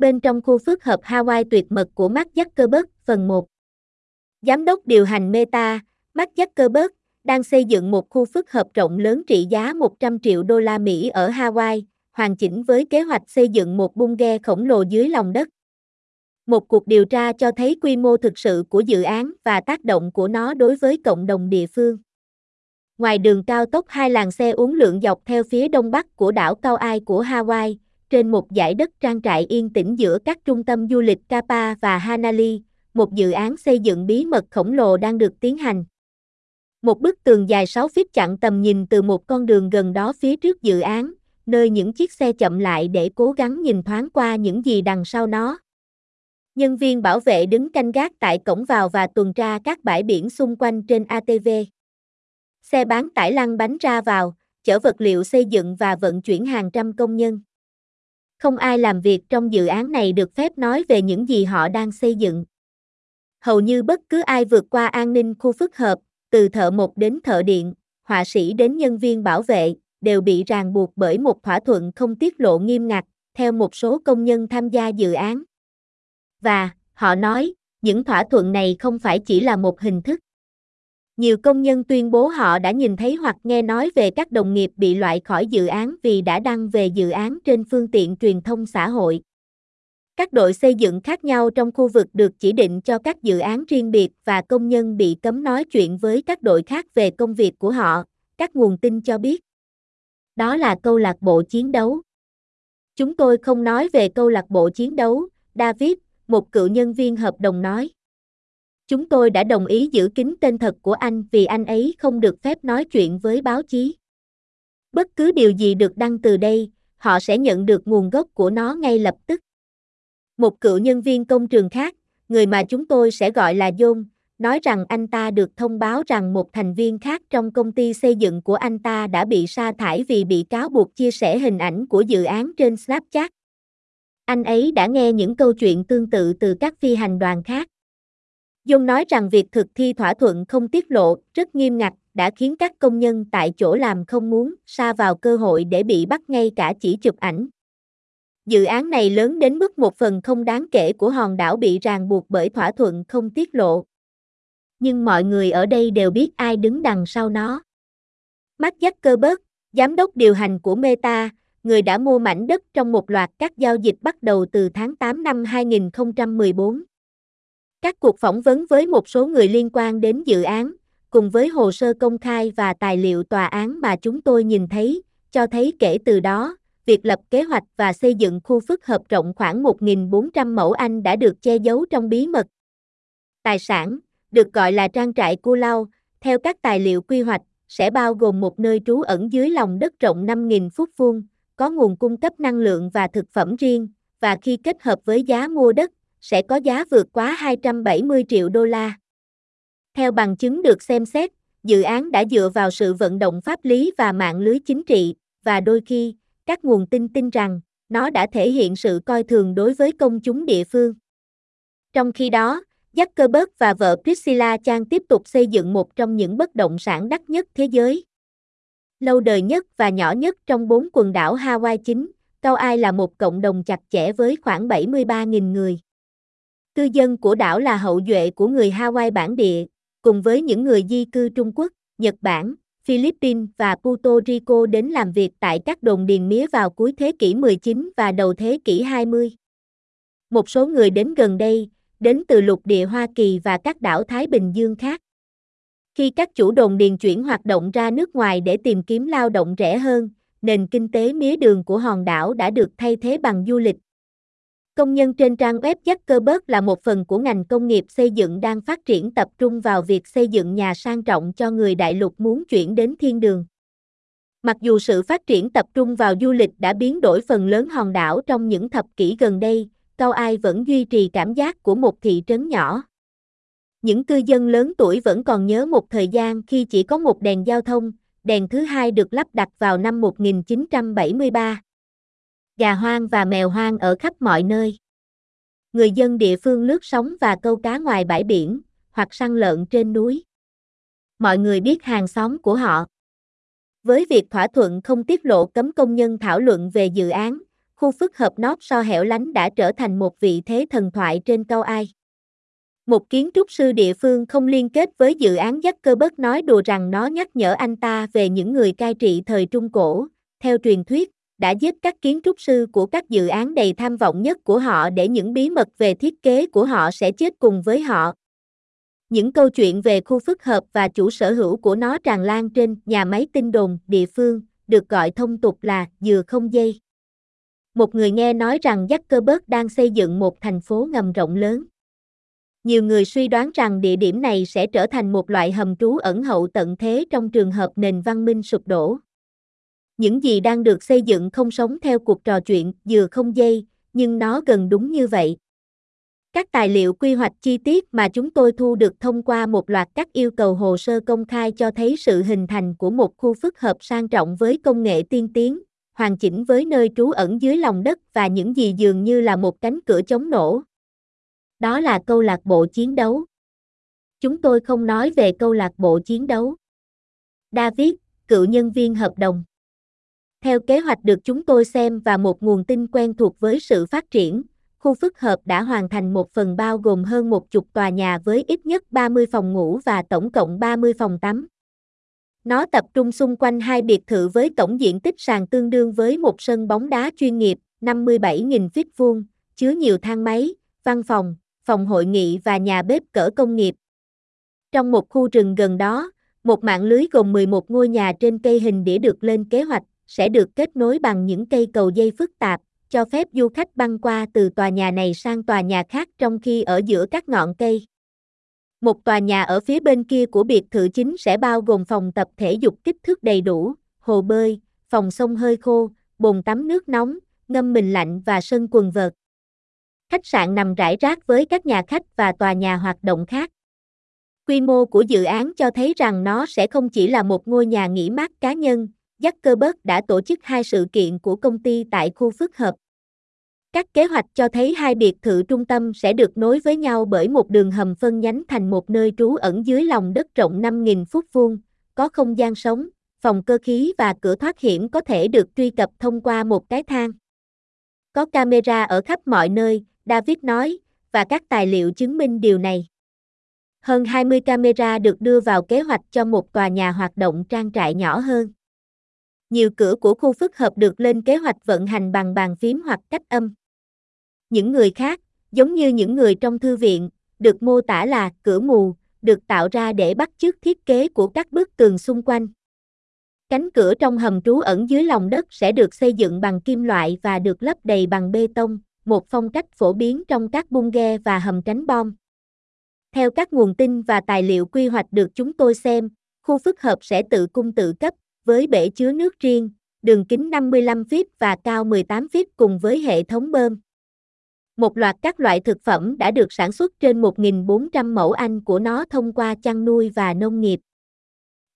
Bên trong khu phức hợp Hawaii tuyệt mật của Mark Zuckerberg, phần 1. Giám đốc điều hành Meta, Mark Zuckerberg, đang xây dựng một khu phức hợp rộng lớn trị giá 100 triệu đô la Mỹ ở Hawaii, hoàn chỉnh với kế hoạch xây dựng một bung ghe khổng lồ dưới lòng đất. Một cuộc điều tra cho thấy quy mô thực sự của dự án và tác động của nó đối với cộng đồng địa phương. Ngoài đường cao tốc hai làn xe uốn lượn dọc theo phía đông bắc của đảo Cao Ai của Hawaii, trên một dải đất trang trại yên tĩnh giữa các trung tâm du lịch Kapa và Hanali, một dự án xây dựng bí mật khổng lồ đang được tiến hành. Một bức tường dài 6 feet chặn tầm nhìn từ một con đường gần đó phía trước dự án, nơi những chiếc xe chậm lại để cố gắng nhìn thoáng qua những gì đằng sau nó. Nhân viên bảo vệ đứng canh gác tại cổng vào và tuần tra các bãi biển xung quanh trên ATV. Xe bán tải lăn bánh ra vào, chở vật liệu xây dựng và vận chuyển hàng trăm công nhân. Không ai làm việc trong dự án này được phép nói về những gì họ đang xây dựng. Hầu như bất cứ ai vượt qua an ninh khu phức hợp, từ thợ một đến thợ điện, họa sĩ đến nhân viên bảo vệ, đều bị ràng buộc bởi một thỏa thuận không tiết lộ nghiêm ngặt, theo một số công nhân tham gia dự án. Và, họ nói, những thỏa thuận này không phải chỉ là một hình thức. Nhiều công nhân tuyên bố họ đã nhìn thấy hoặc nghe nói về các đồng nghiệp bị loại khỏi dự án vì đã đăng về dự án trên phương tiện truyền thông xã hội. Các đội xây dựng khác nhau trong khu vực được chỉ định cho các dự án riêng biệt và công nhân bị cấm nói chuyện với các đội khác về công việc của họ, các nguồn tin cho biết. Đó là câu lạc bộ chiến đấu. Chúng tôi không nói về câu lạc bộ chiến đấu, David, một cựu nhân viên hợp đồng nói. Chúng tôi đã đồng ý giữ kín tên thật của anh vì anh ấy không được phép nói chuyện với báo chí. Bất cứ điều gì được đăng từ đây, họ sẽ nhận được nguồn gốc của nó ngay lập tức. Một cựu nhân viên công trường khác, người mà chúng tôi sẽ gọi là John, nói rằng anh ta được thông báo rằng một thành viên khác trong công ty xây dựng của anh ta đã bị sa thải vì bị cáo buộc chia sẻ hình ảnh của dự án trên Snapchat. Anh ấy đã nghe những câu chuyện tương tự từ các phi hành đoàn khác. Dung nói rằng việc thực thi thỏa thuận không tiết lộ rất nghiêm ngặt đã khiến các công nhân tại chỗ làm không muốn xa vào cơ hội để bị bắt ngay cả chỉ chụp ảnh. Dự án này lớn đến mức một phần không đáng kể của hòn đảo bị ràng buộc bởi thỏa thuận không tiết lộ. Nhưng mọi người ở đây đều biết ai đứng đằng sau nó. Mark Zuckerberg, giám đốc điều hành của Meta, người đã mua mảnh đất trong một loạt các giao dịch bắt đầu từ tháng 8 năm 2014. Các cuộc phỏng vấn với một số người liên quan đến dự án, cùng với hồ sơ công khai và tài liệu tòa án mà chúng tôi nhìn thấy, cho thấy kể từ đó, việc lập kế hoạch và xây dựng khu phức hợp rộng khoảng 1.400 mẫu Anh đã được che giấu trong bí mật. Tài sản, được gọi là trang trại Cu Lao, theo các tài liệu quy hoạch, sẽ bao gồm một nơi trú ẩn dưới lòng đất rộng 5.000 phút vuông, có nguồn cung cấp năng lượng và thực phẩm riêng, và khi kết hợp với giá mua đất, sẽ có giá vượt quá 270 triệu đô la. Theo bằng chứng được xem xét, dự án đã dựa vào sự vận động pháp lý và mạng lưới chính trị, và đôi khi, các nguồn tin tin rằng, nó đã thể hiện sự coi thường đối với công chúng địa phương. Trong khi đó, Zuckerberg và vợ Priscilla Chan tiếp tục xây dựng một trong những bất động sản đắt nhất thế giới. Lâu đời nhất và nhỏ nhất trong bốn quần đảo Hawaii chính, Cao Ai là một cộng đồng chặt chẽ với khoảng 73.000 người. Cư dân của đảo là hậu duệ của người Hawaii bản địa, cùng với những người di cư Trung Quốc, Nhật Bản, Philippines và Puerto Rico đến làm việc tại các đồn điền mía vào cuối thế kỷ 19 và đầu thế kỷ 20. Một số người đến gần đây, đến từ lục địa Hoa Kỳ và các đảo Thái Bình Dương khác. Khi các chủ đồn điền chuyển hoạt động ra nước ngoài để tìm kiếm lao động rẻ hơn, nền kinh tế mía đường của hòn đảo đã được thay thế bằng du lịch. Công nhân trên trang web Zuckerberg là một phần của ngành công nghiệp xây dựng đang phát triển tập trung vào việc xây dựng nhà sang trọng cho người đại lục muốn chuyển đến thiên đường. Mặc dù sự phát triển tập trung vào du lịch đã biến đổi phần lớn hòn đảo trong những thập kỷ gần đây, Cao Ai vẫn duy trì cảm giác của một thị trấn nhỏ. Những cư dân lớn tuổi vẫn còn nhớ một thời gian khi chỉ có một đèn giao thông, đèn thứ hai được lắp đặt vào năm 1973. Gà hoang và mèo hoang ở khắp mọi nơi. Người dân địa phương lướt sóng và câu cá ngoài bãi biển, hoặc săn lợn trên núi. Mọi người biết hàng xóm của họ. Với việc thỏa thuận không tiết lộ cấm công nhân thảo luận về dự án, khu phức hợp nóp so hẻo lánh đã trở thành một vị thế thần thoại trên cao ai. Một kiến trúc sư địa phương không liên kết với dự án Zuckerberg nói đùa rằng nó nhắc nhở anh ta về những người cai trị thời Trung Cổ, theo truyền thuyết, đã giúp các kiến trúc sư của các dự án đầy tham vọng nhất của họ để những bí mật về thiết kế của họ sẽ chết cùng với họ. Những câu chuyện về khu phức hợp và chủ sở hữu của nó tràn lan trên nhà máy tin đồn địa phương, được gọi thông tục là dừa không dây. Một người nghe nói rằng Zuckerberg đang xây dựng một thành phố ngầm rộng lớn. Nhiều người suy đoán rằng địa điểm này sẽ trở thành một loại hầm trú ẩn hậu tận thế trong trường hợp nền văn minh sụp đổ. Những gì đang được xây dựng không sống theo cuộc trò chuyện dừa không dây, nhưng nó gần đúng như vậy. Các tài liệu quy hoạch chi tiết mà chúng tôi thu được thông qua một loạt các yêu cầu hồ sơ công khai cho thấy sự hình thành của một khu phức hợp sang trọng với công nghệ tiên tiến, hoàn chỉnh với nơi trú ẩn dưới lòng đất và những gì dường như là một cánh cửa chống nổ. Đó là câu lạc bộ chiến đấu. Chúng tôi không nói về câu lạc bộ chiến đấu. David, cựu nhân viên hợp đồng. Theo kế hoạch được chúng tôi xem và một nguồn tin quen thuộc với sự phát triển, khu phức hợp đã hoàn thành một phần bao gồm hơn một chục tòa nhà với ít nhất 30 phòng ngủ và tổng cộng 30 phòng tắm. Nó tập trung xung quanh hai biệt thự với tổng diện tích sàn tương đương với một sân bóng đá chuyên nghiệp, 57.000 feet vuông, chứa nhiều thang máy, văn phòng, phòng hội nghị và nhà bếp cỡ công nghiệp. Trong một khu rừng gần đó, một mạng lưới gồm 11 ngôi nhà trên cây hình đĩa được lên kế hoạch, sẽ được kết nối bằng những cây cầu dây phức tạp, cho phép du khách băng qua từ tòa nhà này sang tòa nhà khác trong khi ở giữa các ngọn cây. Một tòa nhà ở phía bên kia của biệt thự chính sẽ bao gồm phòng tập thể dục kích thước đầy đủ, hồ bơi, phòng sông hơi khô, bồn tắm nước nóng, ngâm mình lạnh và sân quần vợt. Khách sạn nằm rải rác với các nhà khách và tòa nhà hoạt động khác. Quy mô của dự án cho thấy rằng nó sẽ không chỉ là một ngôi nhà nghỉ mát cá nhân, Zuckerberg đã tổ chức hai sự kiện của công ty tại khu phức hợp. Các kế hoạch cho thấy hai biệt thự trung tâm sẽ được nối với nhau bởi một đường hầm phân nhánh thành một nơi trú ẩn dưới lòng đất rộng 5.000 phút vuông, có không gian sống, phòng cơ khí và cửa thoát hiểm có thể được truy cập thông qua một cái thang. Có camera ở khắp mọi nơi, David nói, và các tài liệu chứng minh điều này. Hơn 20 camera được đưa vào kế hoạch cho một tòa nhà hoạt động trang trại nhỏ hơn. Nhiều cửa của khu phức hợp được lên kế hoạch vận hành bằng bàn phím hoặc cách âm. Những người khác, giống như những người trong thư viện, được mô tả là cửa mù, được tạo ra để bắt chước thiết kế của các bức tường xung quanh. Cánh cửa trong hầm trú ẩn dưới lòng đất sẽ được xây dựng bằng kim loại và được lấp đầy bằng bê tông, một phong cách phổ biến trong các bung ghe và hầm tránh bom. Theo các nguồn tin và tài liệu quy hoạch được chúng tôi xem, khu phức hợp sẽ tự cung tự cấp, với bể chứa nước riêng, đường kính 55 feet và cao 18 feet cùng với hệ thống bơm. Một loạt các loại thực phẩm đã được sản xuất trên 1.400 mẫu Anh của nó thông qua chăn nuôi và nông nghiệp.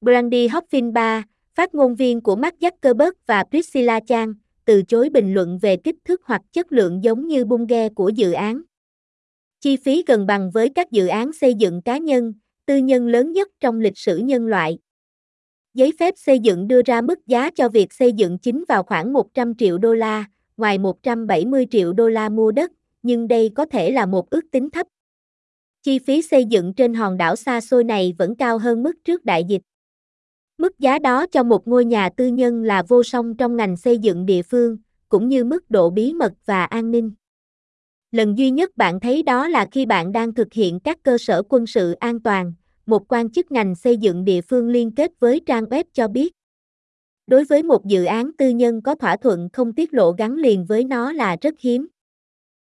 Brandy Hoffin phát ngôn viên của Mark Zuckerberg và Priscilla Chang, từ chối bình luận về kích thước hoặc chất lượng giống như bung ghe của dự án. Chi phí gần bằng với các dự án xây dựng cá nhân, tư nhân lớn nhất trong lịch sử nhân loại. Giấy phép xây dựng đưa ra mức giá cho việc xây dựng chính vào khoảng 100 triệu đô la, ngoài 170 triệu đô la mua đất, nhưng đây có thể là một ước tính thấp. Chi phí xây dựng trên hòn đảo xa xôi này vẫn cao hơn mức trước đại dịch. Mức giá đó cho một ngôi nhà tư nhân là vô song trong ngành xây dựng địa phương, cũng như mức độ bí mật và an ninh. Lần duy nhất bạn thấy đó là khi bạn đang thực hiện các cơ sở quân sự an toàn, một quan chức ngành xây dựng địa phương liên kết với trang web cho biết. Đối với một dự án tư nhân có thỏa thuận không tiết lộ gắn liền với nó là rất hiếm.